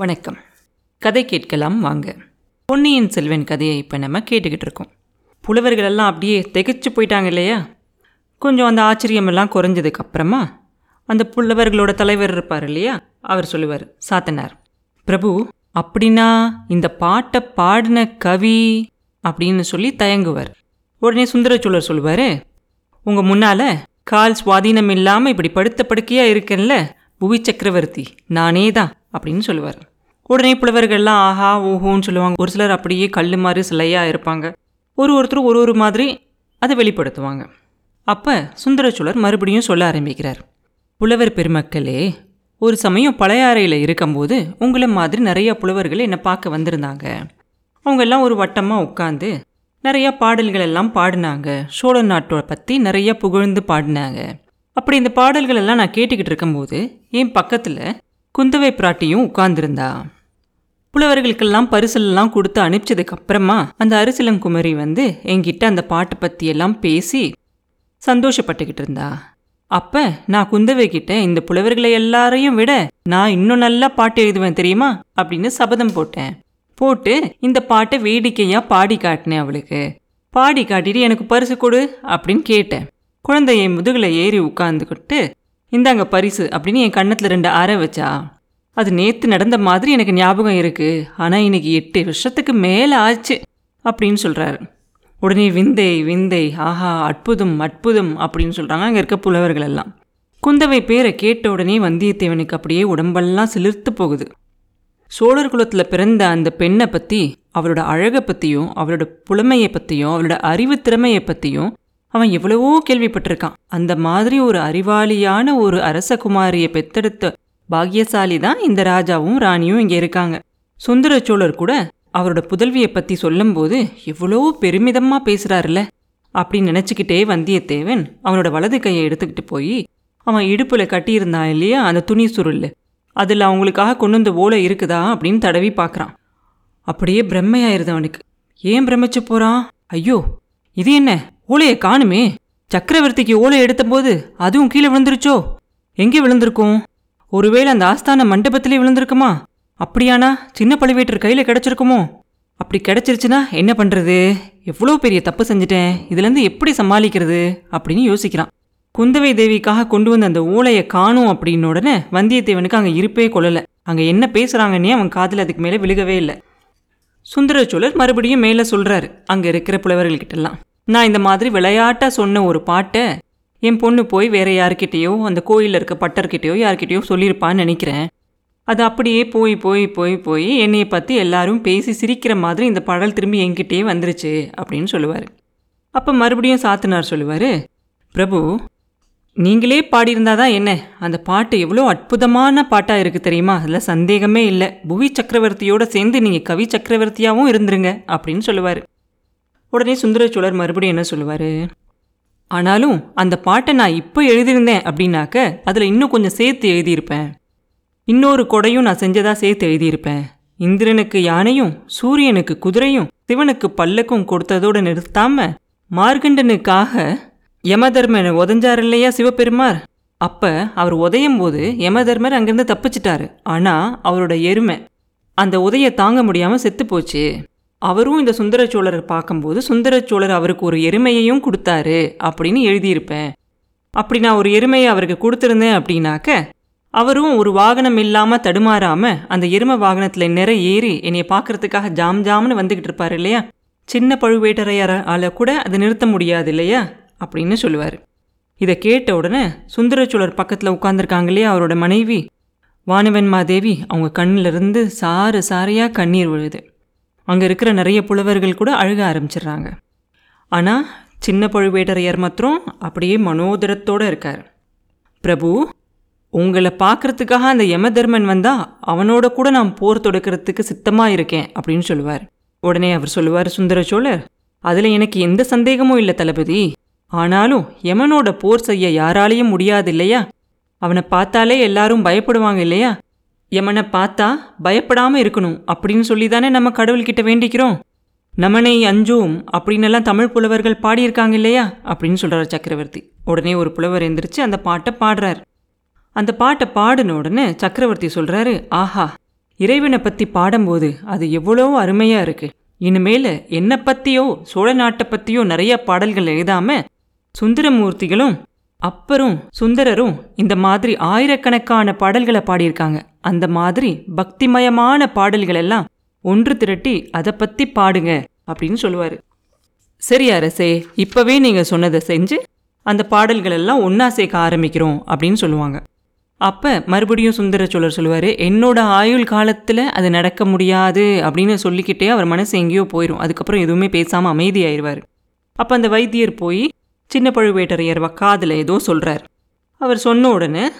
வணக்கம். கதை கேட்கலாம் வாங்க. பொன்னியின் செல்வன் கதையை இப்போ நம்ம கேட்டுக்கிட்டு இருக்கோம். புலவர்கள் எல்லாம் அப்படியே திகைச்சு போயிட்டாங்க இல்லையா? கொஞ்சம் அந்த ஆச்சரியமெல்லாம் குறைஞ்சதுக்கப்புறமா அந்த புலவர்களோட தலைவர் இருப்பார் இல்லையா? அவர் சொல்லுவார் சாத்தனார் பிரபு அப்படின்னா இந்த பாட்டை பாடின கவி அப்படின்னு சொல்லி தயங்குவார். உடனே சுந்தரச்சோழர் சொல்லுவார் உங்கள் முன்னால் கால் சுவாதீனம் இல்லாமல் இப்படி படுத்த படுக்கையாக இருக்கேன்ல? புவி சக்கரவர்த்தி நானே தான் அப்படின்னு சொல்லுவார். உடனே புலவர்கள்லாம் ஆஹா ஓஹோன்னு சொல்லுவாங்க. ஒரு சிலர் அப்படியே கல் மாதிரி சிலையாக இருப்பாங்க. ஒரு ஒருத்தர் ஒரு ஒரு மாதிரி அதை வெளிப்படுத்துவாங்க. அப்போ சுந்தரச்சோழர் மறுபடியும் சொல்ல ஆரம்பிக்கிறார். புலவர் பெருமக்களே ஒரு சமயம் பழையாறையில் இருக்கும்போது உங்களை மாதிரி நிறைய புலவர்கள் என்னை பார்க்க வந்திருந்தாங்க. அவங்க எல்லாம் ஒரு வட்டமாக உட்காந்து நிறையா பாடல்கள் எல்லாம் பாடினாங்க. சோழ நாட்டை பற்றி நிறையா புகழ்ந்து பாடினாங்க. அப்படி இந்த பாடல்கள் எல்லாம் நான் கேட்டுக்கிட்டு இருக்கும்போது என் பக்கத்தில் குந்தவை பிராட்டியும் உட்கார்ந்துருந்தா. புலவர்களுக்கெல்லாம் பரிசலெல்லாம் கொடுத்து அனுப்பிச்சதுக்கு அப்புறமா அந்த அரிசிலங்குமரி வந்து என்கிட்ட அந்த பாட்டை பற்றி எல்லாம் பேசி சந்தோஷப்பட்டுக்கிட்டு இருந்தா. அப்போ நான் குந்தவை கிட்ட இந்த புலவர்களை எல்லாரையும் விட நான் இன்னும் நல்லா பாட்டு எழுதுவேன் தெரியுமா? அப்படின்னு சபதம் போட்டேன். போட்டு இந்த பாட்டை வேடிக்கையாக பாடி காட்டினேன் அவளுக்கு. பாடி காட்டிட்டு எனக்கு பரிசு கொடு அப்படின்னு கேட்டேன். குழந்தைய என் ஏறி உட்காந்துக்கிட்டு இந்தாங்க பரிசு அப்படின்னு என் கண்ணத்தில் ரெண்டு அரை வச்சா. அது நேத்து நடந்த மாதிரி எனக்கு ஞாபகம் இருக்கு. ஆனா இன்னைக்கு எட்டு வருஷத்துக்கு மேல ஆச்சு அப்படின்னு சொல்றாரு. உடனே விந்தை விந்தை ஆஹா அற்புதம் அற்புதம் அப்படின்னு சொல்றாங்க. அங்க இருக்க புலவர்கள் எல்லாம். குந்தவை பேரை கேட்ட உடனே வந்தியத்தேவனுக்கு அப்படியே உடம்பெல்லாம் சிலிர்த்து போகுது. சோழர் குலத்தில் பிறந்த அந்த பெண்ணை பற்றி அவளோட அழகை பற்றியும் அவளோட புலமையை பற்றியும் அவளோட அறிவு திறமையை பற்றியும் அவன் எவ்வளவோ கேள்விப்பட்டிருக்கான். அந்த மாதிரி ஒரு அறிவாளியான ஒரு அரசகுமாரியை பெத்தெடுத்த பாக்கியசாலி தான் இந்த ராஜாவும் ராணியும் இங்கே இருக்காங்க. சுந்தர சோழர் கூட அவரோட புதல்வியை பற்றி சொல்லும்போது எவ்வளோ பெருமிதமாக பேசுகிறாருல்ல அப்படின்னு நினச்சிக்கிட்டே வந்தியத்தேவன் அவனோட வலது கையை எடுத்துக்கிட்டு போய் அவன் இடுப்பில் கட்டியிருந்தான் இல்லையா அந்த துணி சுருள். அதில் அவங்களுக்காக கொண்டு வந்த ஓலை இருக்குதா அப்படின்னு தடவி பார்க்குறான். அப்படியே பிரம்மையாயிருது அவனுக்கு. ஏன் பிரமிச்சு போகிறான் ஐயோ இது என்ன? ஓலையை காணுமே. சக்கரவர்த்திக்கு ஓலை எடுத்தபோது அதுவும் கீழே விழுந்துருச்சோ? எங்கே விழுந்திருக்கும்? ஒருவேளை அந்த ஆஸ்தான மண்டபத்திலே விழுந்திருக்குமா? அப்படியானா சின்ன பழுவேட்டர் கையில் கிடச்சிருக்குமோ? அப்படி கிடச்சிருச்சுன்னா என்ன பண்ணுறது எவ்வளோ பெரிய தப்பு செஞ்சுட்டேன். இதுலேருந்து எப்படி சமாளிக்கிறது? அப்படின்னு யோசிக்கிறான். குந்தவை தேவிக்காக கொண்டு வந்த அந்த ஓலையை காணும் அப்படின்னு உடனே வந்தியத்தேவனுக்கு அங்கே இருப்பே கொள்ளலை அங்கே என்ன பேசுகிறாங்கன்னே அவன் காதில் அதுக்கு மேலே விழுகவே இல்லை. சுந்தரச்சோழர் மறுபடியும் மேலே சொல்கிறாரு அங்கே இருக்கிற புலவர்கள்கிட்டலாம். நான் இந்த மாதிரி விளையாட்டாக சொன்ன ஒரு பாட்டை என் பொண்ணு போய் வேற யாருக்கிட்டேயோ அந்த கோயிலில் இருக்க பட்டர்கிட்டயோ யாருக்கிட்டேயோ சொல்லியிருப்பான்னு நினைக்கிறேன். அது அப்படியே போய் போய் போய் போய் என்னைய பற்றி எல்லாரும் பேசி சிரிக்கிற மாதிரி இந்த பாடல் திரும்பி என்கிட்டயே வந்துருச்சு அப்படின்னு சொல்லுவார். அப்போ மறுபடியும் சாத்தனார் சொல்லுவார் பிரபு நீங்களே பாடியிருந்தா தான் என்ன? அந்த பாட்டு எவ்வளோ அற்புதமான பாட்டாக இருக்குது தெரியுமா? அதில் சந்தேகமே இல்லை. புவி சக்கரவர்த்தியோடு சேர்ந்து நீங்கள் கவி சக்கரவர்த்தியாகவும் இருந்துருங்க அப்படின்னு சொல்லுவார். உடனே சுந்தரச்சோழர் மறுபடியும் என்ன சொல்லுவார் ஆனாலும் அந்த பாட்டை நான் இப்போ எழுதியிருந்தேன் அப்படின்னாக்க அதில் இன்னும் கொஞ்சம் சேர்த்து எழுதியிருப்பேன். இன்னொரு கொடையும் நான் செஞ்சதாக சேர்த்து எழுதியிருப்பேன். இந்திரனுக்கு யானையும் சூரியனுக்கு குதிரையும் சிவனுக்கு பல்லக்கும் கொடுத்ததோடு நிறுத்தாம மார்கண்டனுக்காக யமதர்மனை உதஞ்சார் இல்லையா சிவபெருமார்? அப்போ அவர் உதையும் போது யமதர்மர் அங்கேருந்து தப்பிச்சிட்டாரு. ஆனால் அவரோட எருமை அந்த உதையை தாங்க முடியாமல் செத்து போச்சு. அவரும் இந்த சுந்தர சோழரை பார்க்கும்போது சுந்தர சோழர் அவருக்கு ஒரு எருமையையும் கொடுத்தாரு அப்படின்னு எழுதியிருப்பேன். அப்படி நான் ஒரு எருமையை அவருக்கு கொடுத்துருந்தேன் அப்படின்னாக்க அவரும் ஒரு வாகனம் இல்லாமல் தடுமாறாமல் அந்த எருமை வாகனத்தில் நிறை ஏறி என்னையை பார்க்கறதுக்காக ஜாம் ஜாம்னு வந்துக்கிட்டு இருப்பார் இல்லையா? சின்ன பழுவேட்டரையரால் கூட அதை நிறுத்த முடியாது இல்லையா? அப்படின்னு சொல்லுவார். இதை கேட்ட உடனே சுந்தரச்சோழர் பக்கத்தில் உட்காந்துருக்காங்க இல்லையா அவரோட மனைவி? வானவன்மாதேவி அவங்க கண்ணிலிருந்து சாறு சாரையாக கண்ணீர் விழுது. அங்கே இருக்கிற நிறைய புலவர்கள் கூட அழுக ஆரம்பிச்சிடுறாங்க. ஆனால் சின்ன பழுவேட்டரையர் மாத்திரம் அப்படியே மனோதரத்தோடு இருக்கார். பிரபு உங்களை பார்க்கறதுக்காக அந்த யமதர்மன் வந்தால் அவனோட கூட நான் போர் தொடுக்கிறதுக்கு சித்தமாக இருக்கேன் அப்படின்னு சொல்லுவார். உடனே அவர் சொல்லுவார் சுந்தர சோழர் அதில் எனக்கு எந்த சந்தேகமும் இல்லை தளபதி. ஆனாலும் யமனோட போர் செய்ய யாராலையும் முடியாது இல்லையா? அவனை பார்த்தாலே எல்லாரும் பயப்படுவாங்க இல்லையா? எமனை பார்த்தா பயப்படாமல் இருக்கணும். அப்படின்னு சொல்லி தானே நம்ம கடவுள்கிட்ட வேண்டிக்கிறோம். நமனை அஞ்சும் அப்படின்னு தமிழ் புலவர்கள் பாடியிருக்காங்க இல்லையா? அப்படின்னு சொல்கிறார் சக்கரவர்த்தி. உடனே ஒரு புலவர் எந்திரிச்சு அந்த பாட்டை பாடுறார். அந்த பாட்டை பாடின உடனே சக்கரவர்த்தி சொல்கிறாரு ஆஹா இறைவனை பற்றி பாடும்போது அது எவ்வளோ அருமையாக இருக்குது இனிமேல் என்னை பற்றியோ சோழ நாட்டை பற்றியோ நிறைய பாடல்கள் எழுதாமல் சுந்தரமூர்த்திகளும் அப்பரும் சுந்தரரும் இந்த மாதிரி ஆயிரக்கணக்கான பாடல்களை பாடியிருக்காங்க. அந்த மாதிரி பக்திமயமான பாடல்கள் எல்லாம் ஒன்று திரட்டி அதை பற்றி பாடுங்க அப்படின்னு சொல்லுவார். சரி அரசே இப்போவே நீங்கள் சொன்னதை செஞ்சு அந்த பாடல்கள் எல்லாம் ஒன்றா சேர்க்க ஆரம்பிக்கிறோம் அப்படின்னு சொல்லுவாங்க. அப்போ மறுபடியும் சுந்தர சோழர் சொல்லுவார் என்னோட ஆயுள் காலத்தில் அது நடக்க முடியாது அப்படின்னு சொல்லிக்கிட்டே அவர் மனசு எங்கேயோ போயிடும் அதுக்கப்புறம் எதுவுமே பேசாமல் அமைதியாயிருவார். அப்போ அந்த வைத்தியர் போய் சின்ன பழுவேட்டரையர் காதில் ஏதோ சொல்கிறார் அவர் சொன்ன உடனே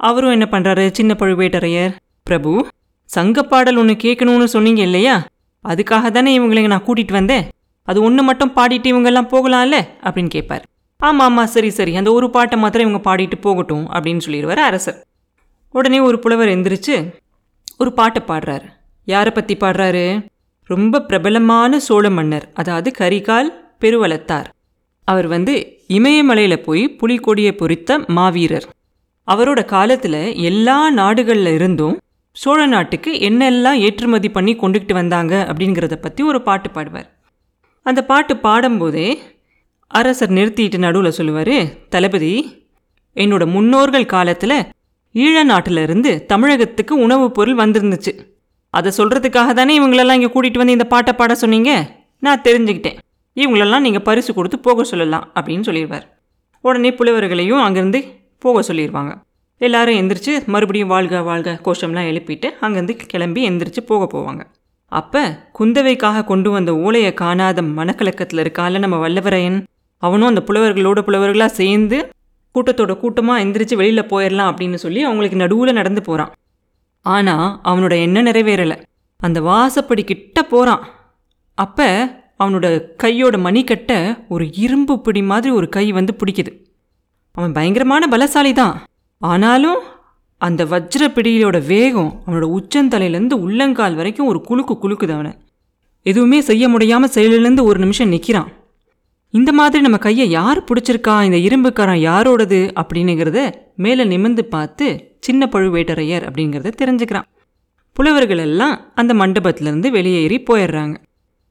அவரும் என்ன பண்ணுறாரு சின்ன பழுவேட்டரையர்? பிரபு சங்கப்பாடல் ஒன்று கேட்கணும்னு சொன்னீங்க இல்லையா? அதுக்காக தானே இவங்களை நான் கூட்டிகிட்டு வந்தேன். அது ஒன்று மட்டும் பாடிட்டு இவங்கெல்லாம் போகலாம்ல? அப்படின்னு கேட்பார். ஆமாம் ஆமாம் சரி சரி. அந்த ஒரு பாட்டை மாத்திரம் இவங்க பாடிட்டு போகட்டும் அப்படின்னு சொல்லிடுவார் அரசர். உடனே ஒரு புலவர் எந்திரிச்சு ஒரு பாட்டை பாடுறாரு. யாரை பற்றி பாடுறாரு? ரொம்ப பிரபலமான சோழ மன்னர் அதாவது கரிகால் பெருவளத்தார். அவர் வந்து இமயமலையில் போய் புலிக்கொடியை பொறித்த மாவீரர். அவரோட காலத்தில் எல்லா நாடுகளில் இருந்தும் சோழ நாட்டுக்கு என்னெல்லாம் ஏற்றுமதி பண்ணி கொண்டுகிட்டு வந்தாங்க அப்படிங்கிறத பற்றி ஒரு பாட்டு பாடுவார். அந்த பாட்டு பாடும்போதே அரசர் நிறுத்திட்டு நடுவில் சொல்லுவார் தளபதி என்னோட முன்னோர்கள் காலத்தில் ஈழ நாட்டிலிருந்து தமிழகத்துக்கு உணவுப் பொருள் வந்திருந்துச்சு. அதை சொல்கிறதுக்காக தானே இவங்களெல்லாம் இங்கே கூட்டிகிட்டு வந்து இந்த பாட்டை பாட சொன்னீங்க? நான் தெரிஞ்சுக்கிட்டேன். இவங்களெல்லாம் நீங்கள் பரிசு கொடுத்து போக சொல்லலாம் அப்படின்னு சொல்லிடுவார். உடனே புலவர்களையும் அங்கேருந்து போக சொல்லிடுவாங்க. எல்லாரும் எந்திரிச்சு மறுபடியும் வாழ்க வாழ்க கோஷம்லாம் எழுப்பிட்டு அங்கேருந்து கிளம்பி எந்திரிச்சு போக போவாங்க. அப்போ குந்தவைக்காக கொண்டு வந்த ஓலையை காணாத மனக்கலக்கத்தில் இருக்கால நம்ம வல்லவரையன். அவனும் அந்த புலவர்களோட புலவர்களாக சேர்ந்து கூட்டத்தோட கூட்டமாக எந்திரிச்சு வெளியில் போயிடலாம் அப்படின்னு சொல்லி அவங்களுக்கு நடுவில் நடந்து போகிறான் ஆனால் அவனோட எண்ணம் நிறைவேறலை. அந்த வாசப்படி கிட்ட போகிறான் அப்போ அவனோட கையோட மணிக்கட்டை ஒரு இரும்பு பிடி மாதிரி ஒரு கை வந்து பிடிக்குது. அவன் பயங்கரமான பலசாலி தான் ஆனாலும் அந்த வஜ்ர பிடியிலோட வேகம் அவனோட உச்சந்தலையிலேருந்து உள்ளங்கால் வரைக்கும் ஒரு குலுக்கு குலுக்குது அவனை. எதுவுமே செய்ய முடியாமல் செயலிலேருந்து ஒரு நிமிஷம் நிற்கிறான் இந்த மாதிரி நம்ம கையை யார் பிடிச்சிருக்கா? இந்த இரும்புக்காரன் யாரோடது? அப்படின்னுங்கிறத மேலே நிமிர்ந்து பார்த்து சின்ன பழுவேட்டரையர் அப்படிங்கிறத தெரிஞ்சுக்கிறான். புலவர்கள் எல்லாம் அந்த மண்டபத்திலேருந்து வெளியேறி போயிடுறாங்க.